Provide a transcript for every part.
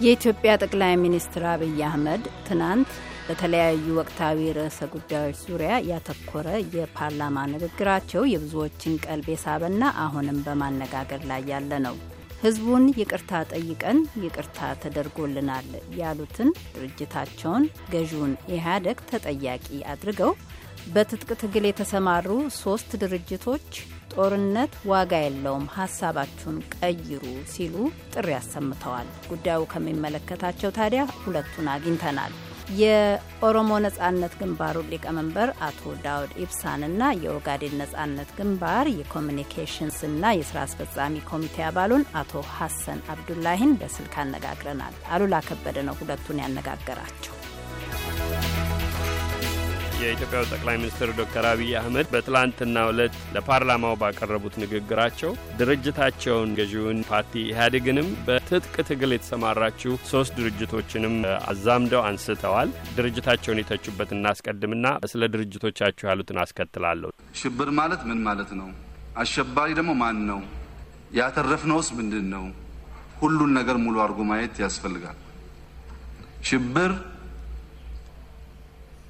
የኢትዮጵያ ጠቅላይ ሚኒስትር አብይ አህመድ ትናንት በተለያዩ ወቅታዊ ርዕሰ ጉዳዮች ዙሪያ ያተኮረ የፓርላማ ንግግራቸው የብዙዎችን ቀልብ የሳበና አሁንም በማነጋገር ላይ ያለ ነው። ህዝቡን ይቅርታ ጠይቀን ይቅርታ ተደርጎልናል ያሉትን ድርጅታቸውን ገዢውን ኢህአዴግ ተጠያቂ አድርገው በትጥቅ ትግል የተሰማሩ ሶስት ድርጅቶች ጦርነት ዋጋ የለውም፣ ሀሳባችሁን ቀይሩ ሲሉ ጥሪ አሰምተዋል። ጉዳዩ ከሚመለከታቸው ታዲያ ሁለቱን አግኝተናል። የኦሮሞ ነጻነት ግንባሩ ሊቀመንበር አቶ ዳውድ ኢብሳንና የኦጋዴን ነጻነት ግንባር የኮሚኒኬሽንስና የስራ አስፈጻሚ ኮሚቴ አባሉን አቶ ሀሰን አብዱላሂን በስልክ አነጋግረናል። አሉላ ከበደ ነው ሁለቱን ያነጋገራቸው። የኢትዮጵያው ጠቅላይ ሚኒስትር ዶክተር አብይ አህመድ በትላንትናው ዕለት ለፓርላማው ባቀረቡት ንግግራቸው ድርጅታቸውን ገዢውን ፓርቲ ኢህአዴግንም በትጥቅ ትግል የተሰማራችሁ ሶስት ድርጅቶችንም አዛምደው አንስተዋል። ድርጅታቸውን የተቹበት እናስቀድምና ስለ ድርጅቶቻችሁ ያሉትን አስከትላለሁ። ሽብር ማለት ምን ማለት ነው? አሸባሪ ደግሞ ማን ነው? ያተረፍነውስ ምንድን ነው? ሁሉን ነገር ሙሉ አድርጎ ማየት ያስፈልጋል። ሽብር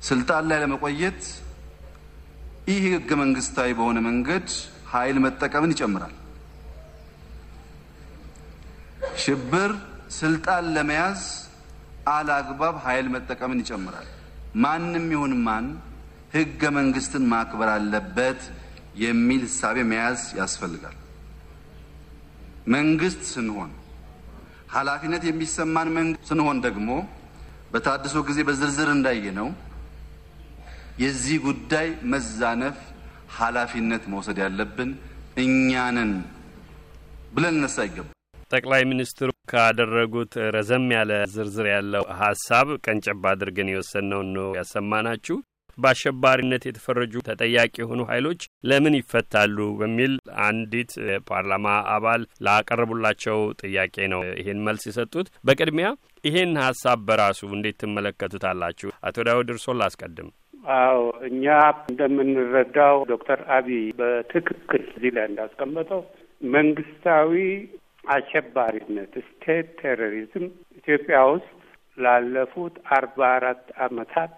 ስልጣን ላይ ለመቆየት ይህ ህገ መንግስታዊ በሆነ መንገድ ኃይል መጠቀምን ይጨምራል። ሽብር ስልጣን ለመያዝ አላግባብ ኃይል መጠቀምን ይጨምራል። ማንም ይሁን ማን ህገ መንግስትን ማክበር አለበት የሚል ህሳቤ መያዝ ያስፈልጋል። መንግስት ስንሆን ኃላፊነት የሚሰማን መንግስት ስንሆን ደግሞ በታድሶ ጊዜ በዝርዝር እንዳየ ነው የዚህ ጉዳይ መዛነፍ ኃላፊነት መውሰድ ያለብን እኛንን ብለን እነሳ ይገባል። ጠቅላይ ሚኒስትሩ ካደረጉት ረዘም ያለ ዝርዝር ያለው ሀሳብ ቀንጨባ አድርገን የወሰንነውን ነው ያሰማናችሁ። በአሸባሪነት የተፈረጁ ተጠያቂ የሆኑ ኃይሎች ለምን ይፈታሉ በሚል አንዲት ፓርላማ አባል ላቀረቡላቸው ጥያቄ ነው ይሄን መልስ የሰጡት። በቅድሚያ ይሄን ሀሳብ በራሱ እንዴት ትመለከቱታላችሁ? አቶ ዳውድ እርሶን ላስቀድም። አዎ እኛ እንደምንረዳው ዶክተር አብይ በትክክል እዚህ ላይ እንዳስቀመጠው መንግስታዊ አሸባሪነት ስቴት ቴሮሪዝም ኢትዮጵያ ውስጥ ላለፉት አርባ አራት አመታት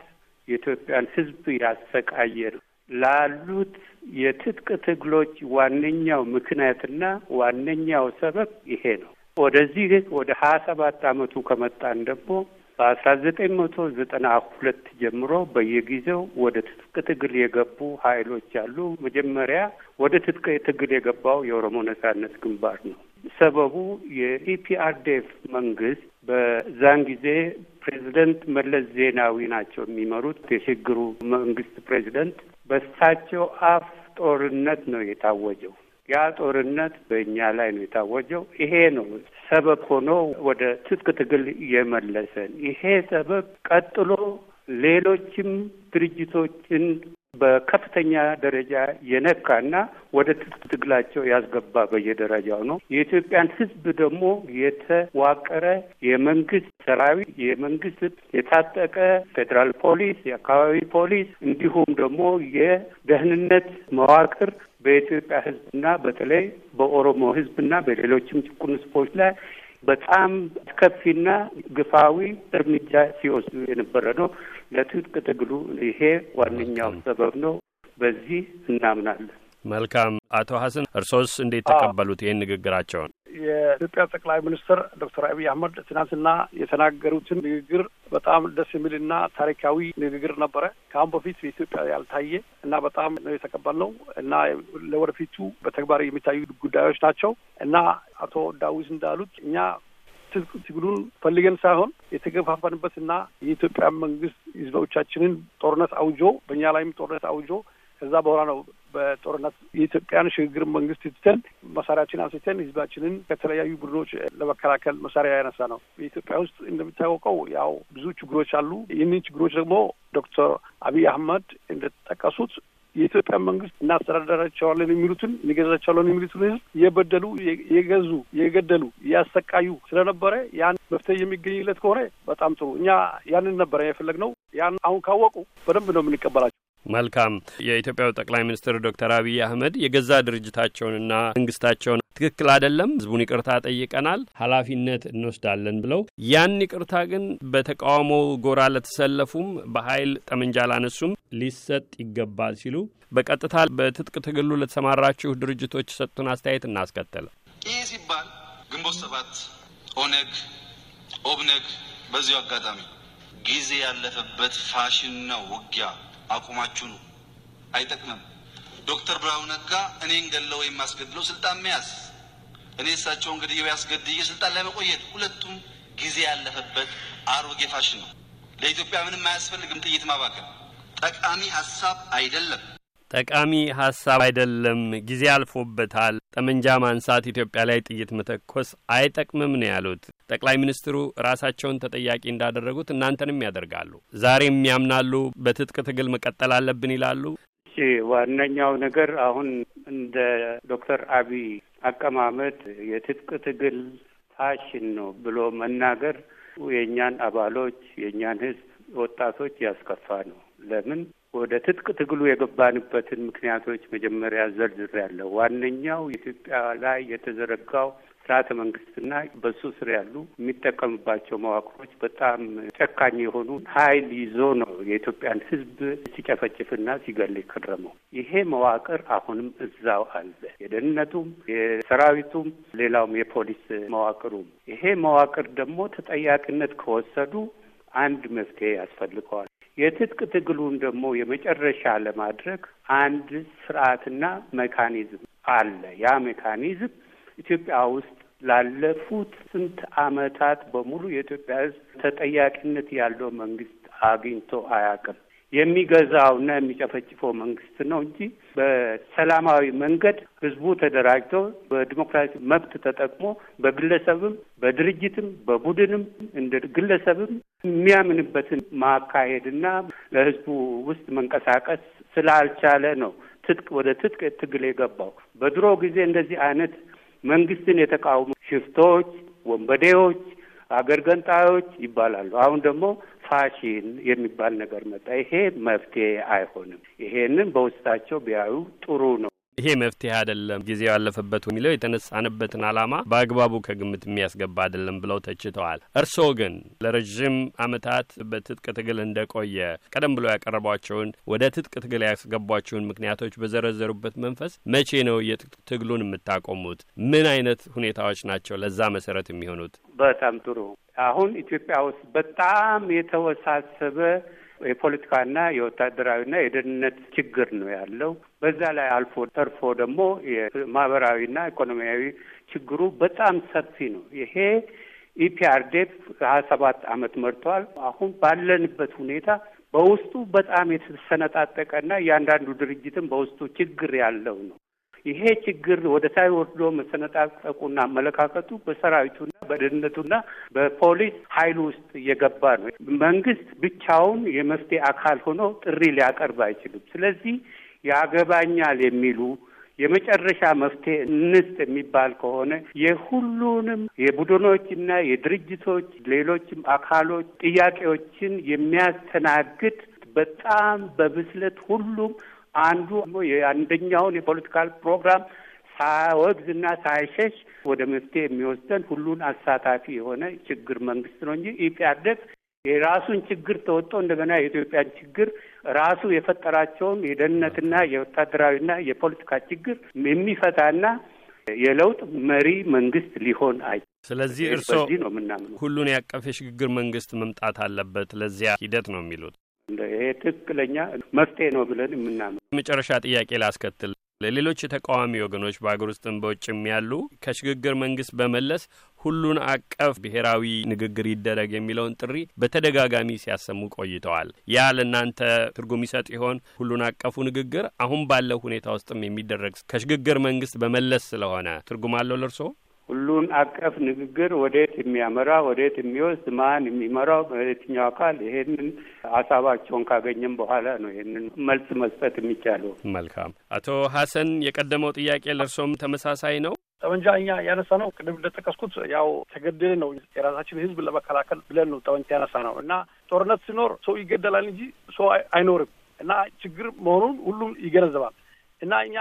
የኢትዮጵያን ሕዝብ ያሰቃየ ነው። ላሉት የትጥቅ ትግሎች ዋነኛው ምክንያትና ዋነኛው ሰበብ ይሄ ነው። ወደዚህ ወደ ሀያ ሰባት አመቱ ከመጣን ደግሞ በአስራ ዘጠኝ መቶ ዘጠና ሁለት ጀምሮ በየጊዜው ወደ ትጥቅ ትግል የገቡ ኃይሎች አሉ። መጀመሪያ ወደ ትጥቅ ትግል የገባው የኦሮሞ ነጻነት ግንባር ነው። ሰበቡ የኢፒአርዴፍ መንግስት በዛን ጊዜ ፕሬዚደንት መለስ ዜናዊ ናቸው የሚመሩት የሽግግሩ መንግስት ፕሬዚደንት። በሳቸው አፍ ጦርነት ነው የታወጀው። ያ ጦርነት በእኛ ላይ ነው የታወጀው። ይሄ ነው ሰበብ ሆኖ ወደ ትጥቅ ትግል የመለሰን። ይሄ ሰበብ ቀጥሎ ሌሎችም ድርጅቶችን በከፍተኛ ደረጃ የነካና ወደ ትጥቅ ትግላቸው ያስገባ በየደረጃው ነው። የኢትዮጵያን ሕዝብ ደግሞ የተዋቀረ የመንግስት ሰራዊት፣ የመንግስት የታጠቀ ፌዴራል ፖሊስ፣ የአካባቢ ፖሊስ እንዲሁም ደግሞ የደህንነት መዋቅር በኢትዮጵያ ሕዝብና በተለይ በኦሮሞ ሕዝብና በሌሎችም ጭቁን ሕዝቦች ላይ በጣም አስከፊና ግፋዊ እርምጃ ሲወስዱ የነበረ ነው። ለትጥቅ ትግሉ ይሄ ዋነኛው ሰበብ ነው። በዚህ እናምናለን። መልካም። አቶ ሀሰን እርሶስ እንዴት ተቀበሉት ይህን ንግግራቸውን? የኢትዮጵያ ጠቅላይ ሚኒስትር ዶክተር አብይ አህመድ ትናንትና የተናገሩትን ንግግር በጣም ደስ የሚልና ታሪካዊ ንግግር ነበረ። ከአሁን በፊት በኢትዮጵያ ያልታየ እና በጣም ነው የተቀበልነው እና ለወደፊቱ በተግባር የሚታዩ ጉዳዮች ናቸው እና አቶ ዳዊት እንዳሉት እኛ ትግሉን ፈልገን ሳይሆን የተገፋፈንበት እና የኢትዮጵያ መንግስት ህዝቦቻችንን ጦርነት አውጆ በእኛ ላይም ጦርነት አውጆ ከዛ በኋላ ነው በጦርነት የኢትዮጵያን ሽግግር መንግስት ትተን መሳሪያችን አንስተን ህዝባችንን ከተለያዩ ቡድኖች ለመከላከል መሳሪያ ያነሳ ነው። በኢትዮጵያ ውስጥ እንደሚታወቀው ያው ብዙ ችግሮች አሉ። ይህንን ችግሮች ደግሞ ዶክተር አብይ አህመድ እንደጠቀሱት የኢትዮጵያ መንግስት እናስተዳደራቸዋለን የሚሉትን እንገዛቸዋለን የሚሉትን ህዝብ የበደሉ የገዙ የገደሉ ያሰቃዩ ስለነበረ ያን መፍትሄ የሚገኝለት ከሆነ በጣም ጥሩ። እኛ ያንን ነበረ የፈለግነው። ያን አሁን ካወቁ በደንብ ነው የምንቀበላቸው። መልካም። የኢትዮጵያው ጠቅላይ ሚኒስትር ዶክተር አብይ አህመድ የገዛ ድርጅታቸውንና መንግስታቸውን ትክክል አይደለም፣ ህዝቡን ይቅርታ ጠይቀናል፣ ኃላፊነት እንወስዳለን ብለው ያን ይቅርታ ግን በተቃውሞ ጎራ ለተሰለፉም በኃይል ጠመንጃ ላነሱም ሊሰጥ ይገባል ሲሉ በቀጥታ በትጥቅ ትግሉ ለተሰማራችሁ ድርጅቶች የሰጡን አስተያየት እናስከተል። ይህ ሲባል ግንቦት ሰባት፣ ኦነግ፣ ኦብነግ በዚሁ አጋጣሚ ጊዜ ያለፈበት ፋሽን ነው፣ ውጊያ አቁማችሁ ነው፣ አይጠቅምም። ዶክተር ብርሃኑ ነጋ እኔን ገለው ወይም አስገድለው ስልጣን መያዝ፣ እኔ እሳቸውን ገድዬ አስገድዬ ስልጣን ላይ መቆየት፣ ሁለቱም ጊዜ ያለፈበት አሮጌ ፋሽን ነው። ለኢትዮጵያ ምንም አያስፈልግም። ጥይት ማባከል ጠቃሚ ሀሳብ አይደለም። ጠቃሚ ሀሳብ አይደለም። ጊዜ አልፎበታል። ጠመንጃ ማንሳት፣ ኢትዮጵያ ላይ ጥይት መተኮስ አይጠቅምም ነው ያሉት ጠቅላይ ሚኒስትሩ። ራሳቸውን ተጠያቂ እንዳደረጉት እናንተንም ያደርጋሉ። ዛሬም ያምናሉ። በትጥቅ ትግል መቀጠል አለብን ይላሉ። ዋነኛው ነገር አሁን እንደ ዶክተር አብይ አቀማመጥ የትጥቅ ትግል ፋሽን ነው ብሎ መናገር የእኛን አባሎች የእኛን ሕዝብ ወጣቶች ያስከፋ ነው። ለምን ወደ ትጥቅ ትግሉ የገባንበትን ምክንያቶች መጀመሪያ ዘርዝሬያለሁ። ዋነኛው ኢትዮጵያ ላይ የተዘረጋው ስርዓተ መንግስትና በሱ ስር ያሉ የሚጠቀምባቸው መዋቅሮች በጣም ጨካኝ የሆኑ ኃይል ይዞ ነው የኢትዮጵያን ሕዝብ ሲጨፈጭፍና ሲገል የከረመው። ይሄ መዋቅር አሁንም እዛው አለ። የደህንነቱም፣ የሰራዊቱም፣ ሌላውም የፖሊስ መዋቅሩም። ይሄ መዋቅር ደግሞ ተጠያቂነት ከወሰዱ አንድ መፍትሄ ያስፈልገዋል። የትጥቅ ትግሉን ደግሞ የመጨረሻ ለማድረግ አንድ ስርዓትና mechanism አለ። ያ mechanism ኢትዮጵያ ውስጥ ላለፉት ስንት ዓመታት በሙሉ የኢትዮጵያ ሕዝብ ተጠያቂነት ያለው መንግስት አግኝቶ አያውቅም። የሚገዛውና የሚጨፈጭፈው መንግስት ነው እንጂ በሰላማዊ መንገድ ህዝቡ ተደራጅቶ በዲሞክራሲ መብት ተጠቅሞ በግለሰብም በድርጅትም በቡድንም እንደ ግለሰብም የሚያምንበትን ማካሄድና ለህዝቡ ውስጥ መንቀሳቀስ ስላልቻለ ነው ትጥቅ ወደ ትጥቅ ትግል የገባው። በድሮ ጊዜ እንደዚህ አይነት መንግስትን የተቃውሙ ሽፍቶች፣ ወንበዴዎች፣ አገር ገንጣዮች ይባላሉ። አሁን ደግሞ ፋሽን የሚባል ነገር መጣ። ይሄ መፍትሄ አይሆንም። ይሄንን በውስጣቸው ቢያዩ ጥሩ ነው። ይሄ መፍትሄ አይደለም፣ ጊዜው ያለፈበት የሚለው የተነሳንበትን ዓላማ በአግባቡ ከግምት የሚያስገባ አይደለም ብለው ተችተዋል። እርስዎ ግን ለረዥም ዓመታት በትጥቅ ትግል እንደቆየ ቀደም ብሎ ያቀረቧቸውን ወደ ትጥቅ ትግል ያስገቧቸውን ምክንያቶች በዘረዘሩበት መንፈስ መቼ ነው የትጥቅ ትግሉን የምታቆሙት? ምን አይነት ሁኔታዎች ናቸው ለዛ መሰረት የሚሆኑት? በጣም ጥሩ። አሁን ኢትዮጵያ ውስጥ በጣም የተወሳሰበ የፖለቲካና የወታደራዊና የደህንነት ችግር ነው ያለው። በዛ ላይ አልፎ ተርፎ ደግሞ የማህበራዊና ኢኮኖሚያዊ ችግሩ በጣም ሰፊ ነው። ይሄ ኢፒአርዴፍ ሀያ ሰባት አመት መርቷል። አሁን ባለንበት ሁኔታ በውስጡ በጣም የተሰነጣጠቀና እያንዳንዱ ድርጅትም በውስጡ ችግር ያለው ነው። ይሄ ችግር ወደ ታይ ወርዶ መሰነጣጠቁና አመለካከቱ በሰራዊቱና በደህንነቱና በፖሊስ ኃይል ውስጥ እየገባ ነው። መንግስት ብቻውን የመፍትሄ አካል ሆኖ ጥሪ ሊያቀርብ አይችልም። ስለዚህ ያገባኛል የሚሉ የመጨረሻ መፍትሄ እንስጥ የሚባል ከሆነ የሁሉንም የቡድኖችና የድርጅቶች ሌሎችም አካሎች ጥያቄዎችን የሚያስተናግድ በጣም በብስለት ሁሉም አንዱ የአንደኛውን የፖለቲካል ፕሮግራም ሳያወግዝና ሳይሸሽ ወደ መፍትሄ የሚወስደን ሁሉን አሳታፊ የሆነ ችግር መንግስት ነው እንጂ ኢፒአዴግ የራሱን ችግር ተወጥቶ እንደገና የኢትዮጵያን ችግር ራሱ የፈጠራቸውን የደህንነትና የወታደራዊና የፖለቲካ ችግር የሚፈታና የለውጥ መሪ መንግስት ሊሆን አይ ስለዚህ እርስዎ ሁሉን ያቀፍ የሽግግር መንግስት መምጣት አለበት ለዚያ ሂደት ነው የሚሉት። ይሄ ትክክለኛ መፍትሄ ነው ብለን የምናምነው። የመጨረሻ ጥያቄ ላስከትል። ለሌሎች የተቃዋሚ ወገኖች በአገር ውስጥም በውጭም ያሉ ከሽግግር መንግስት በመለስ ሁሉን አቀፍ ብሔራዊ ንግግር ይደረግ የሚለውን ጥሪ በተደጋጋሚ ሲያሰሙ ቆይተዋል። ያ ለእናንተ ትርጉም ይሰጥ ይሆን? ሁሉን አቀፉ ንግግር አሁን ባለው ሁኔታ ውስጥም የሚደረግ ከሽግግር መንግስት በመለስ ስለሆነ ትርጉም አለው ለእርስዎ? ሁሉን አቀፍ ንግግር ወዴት የሚያመራ ወዴት የሚወስድ ማን የሚመራው በየትኛው አካል ይሄንን ሀሳባቸውን ካገኘም በኋላ ነው ይሄንን መልስ መስጠት የሚቻለው። መልካም። አቶ ሀሰን የቀደመው ጥያቄ ለእርሶም ተመሳሳይ ነው? ጠመንጃ እኛ ያነሳ ነው ቅድም እንደጠቀስኩት ያው ተገደለ ነው የራሳችን ህዝብ ለመከላከል ብለን ነው ጠመንጃ ያነሳ ነው እና ጦርነት ሲኖር ሰው ይገደላል እንጂ ሰው አይኖርም። እና ችግር መሆኑን ሁሉም ይገነዘባል። እና እኛ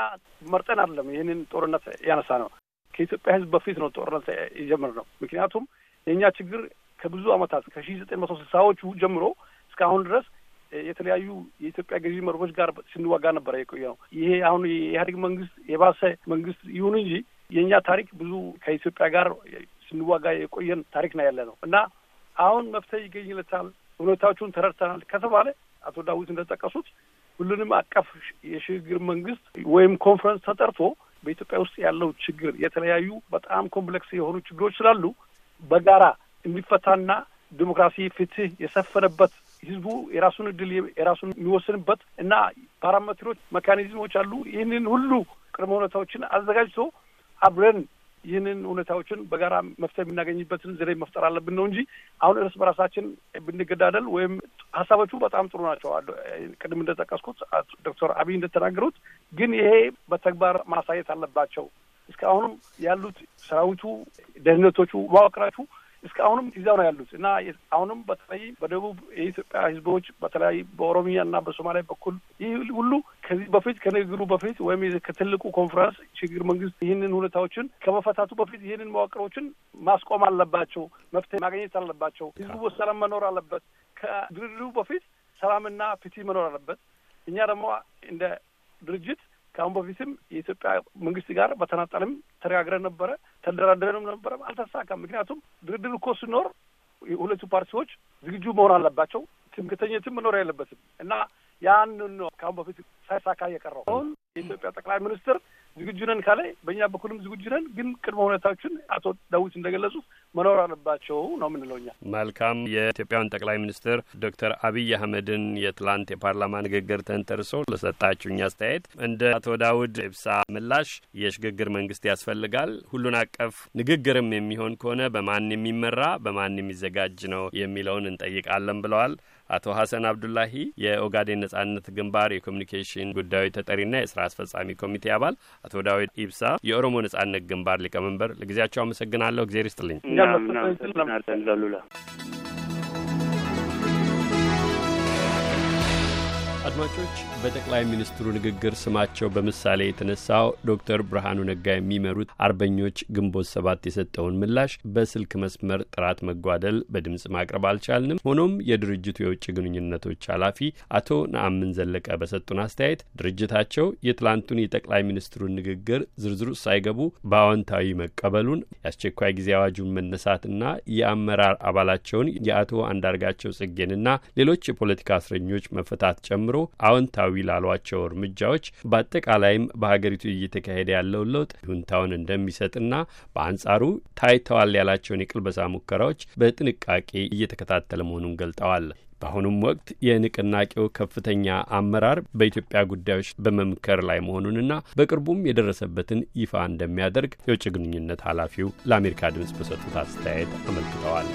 መርጠን አይደለም ይህንን ጦርነት ያነሳ ነው። ከኢትዮጵያ ሕዝብ በፊት ነው ጦርነት የጀመርነው። ምክንያቱም የእኛ ችግር ከብዙ ዓመታት ከሺ ዘጠኝ መቶ ስልሳዎቹ ጀምሮ እስካሁን ድረስ የተለያዩ የኢትዮጵያ ገዢ መርሆች ጋር ስንዋጋ ነበረ የቆየ ነው። ይሄ አሁን የኢህአዴግ መንግስት የባሰ መንግስት ይሁን እንጂ የእኛ ታሪክ ብዙ ከኢትዮጵያ ጋር ስንዋጋ የቆየን ታሪክ ነው ያለ ነው እና አሁን መፍትሄ ይገኝለታል፣ ሁኔታዎቹን ተረድተናል ከተባለ አቶ ዳዊት እንደጠቀሱት ሁሉንም አቀፍ የሽግግር መንግስት ወይም ኮንፈረንስ ተጠርቶ በኢትዮጵያ ውስጥ ያለው ችግር የተለያዩ በጣም complex የሆኑ ችግሮች ስላሉ በጋራ የሚፈታና ዲሞክራሲ፣ ፍትህ የሰፈነበት ህዝቡ የራሱን እድል የራሱን የሚወስንበት እና ፓራሜትሮች፣ መካኒዝሞች አሉ። ይህንን ሁሉ ቅድመ ሁኔታዎችን አዘጋጅቶ አብረን ይህንን ሁኔታዎችን በጋራ መፍትሄ የምናገኝበትን ዘዴ መፍጠር አለብን ነው እንጂ አሁን እርስ በራሳችን ብንገዳደል ወይም ሀሳቦቹ በጣም ጥሩ ናቸው። ቅድም እንደጠቀስኩት ዶክተር አብይ እንደተናገሩት ግን ይሄ በተግባር ማሳየት አለባቸው። እስካሁንም ያሉት ሰራዊቱ፣ ደህንነቶቹ፣ መዋቅራችሁ እስካሁንም እዚያው ነው ያሉት እና አሁንም በተለይ በደቡብ የኢትዮጵያ ህዝቦች በተለይ በኦሮሚያ እና በሶማሊያ በኩል ይህ ሁሉ ከዚህ በፊት ከንግግሩ በፊት ወይም ከትልቁ ኮንፈረንስ ሽግግር መንግስት ይህንን ሁኔታዎችን ከመፈታቱ በፊት ይህንን መዋቅሮችን ማስቆም አለባቸው፣ መፍትሄ ማግኘት አለባቸው። ህዝቡ በሰላም መኖር አለበት። ከድርድሩ በፊት ሰላምና ፍትህ መኖር አለበት። እኛ ደግሞ እንደ ድርጅት ከአሁን በፊትም የኢትዮጵያ መንግስት ጋር በተናጠልም ተነጋግረን ነበረ፣ ተደራደረንም ነበረ፣ አልተሳካም። ምክንያቱም ድርድር እኮ ሲኖር የሁለቱ ፓርቲዎች ዝግጁ መሆን አለባቸው። ትምክተኝትም መኖር የለበትም እና ያንን ነው ከአሁን በፊት ሳይሳካ የቀረው። አሁን የኢትዮጵያ ጠቅላይ ሚኒስትር ዝግጁ ነን ካለ በእኛ በኩልም ዝግጁ ነን፣ ግን ቅድመ ሁኔታዎችን አቶ ዳዊት እንደገለጹት መኖር አለባቸው ነው የምንለው መልካም። የኢትዮጵያውን ጠቅላይ ሚኒስትር ዶክተር አብይ አህመድን የትላንት የፓርላማ ንግግር ተንተርሶ ለሰጣችሁኝ አስተያየት እንደ አቶ ዳውድ ኢብሳ ምላሽ የሽግግር መንግስት ያስፈልጋል፣ ሁሉን አቀፍ ንግግርም የሚሆን ከሆነ በማን የሚመራ በማን የሚዘጋጅ ነው የሚለውን እንጠይቃለን ብለዋል። አቶ ሀሰን አብዱላሂ የኦጋዴን ነጻነት ግንባር የኮሚኒኬሽን ጉዳዮች ተጠሪና የስራ አስፈጻሚ ኮሚቴ አባል፣ አቶ ዳዊት ኢብሳ የኦሮሞ ነጻነት ግንባር ሊቀመንበር፣ ለጊዜያቸው አመሰግናለሁ። እግዜር ይስጥልኝ። አድማጮች በጠቅላይ ሚኒስትሩ ንግግር ስማቸው በምሳሌ የተነሳው ዶክተር ብርሃኑ ነጋ የሚመሩት አርበኞች ግንቦት ሰባት የሰጠውን ምላሽ በስልክ መስመር ጥራት መጓደል በድምፅ ማቅረብ አልቻልንም። ሆኖም የድርጅቱ የውጭ ግንኙነቶች ኃላፊ አቶ ነአምን ዘለቀ በሰጡን አስተያየት ድርጅታቸው የትላንቱን የጠቅላይ ሚኒስትሩን ንግግር ዝርዝሩ ሳይገቡ በአዎንታዊ መቀበሉን የአስቸኳይ ጊዜ አዋጁን መነሳትና የአመራር አባላቸውን የአቶ አንዳርጋቸው ጽጌንና ሌሎች የፖለቲካ እስረኞች መፈታት ጨምሮ አዎንታዊ ላሏቸው እርምጃዎች በአጠቃላይም በሀገሪቱ እየተካሄደ ያለውን ለውጥ ይሁንታውን እንደሚሰጥና በአንጻሩ ታይተዋል ያላቸውን የቅልበሳ ሙከራዎች በጥንቃቄ እየተከታተለ መሆኑን ገልጠዋል። በአሁኑም ወቅት የንቅናቄው ከፍተኛ አመራር በኢትዮጵያ ጉዳዮች በመምከር ላይ መሆኑንና በቅርቡም የደረሰበትን ይፋ እንደሚያደርግ የውጭ ግንኙነት ኃላፊው ለአሜሪካ ድምፅ በሰጡት አስተያየት አመልክተዋል።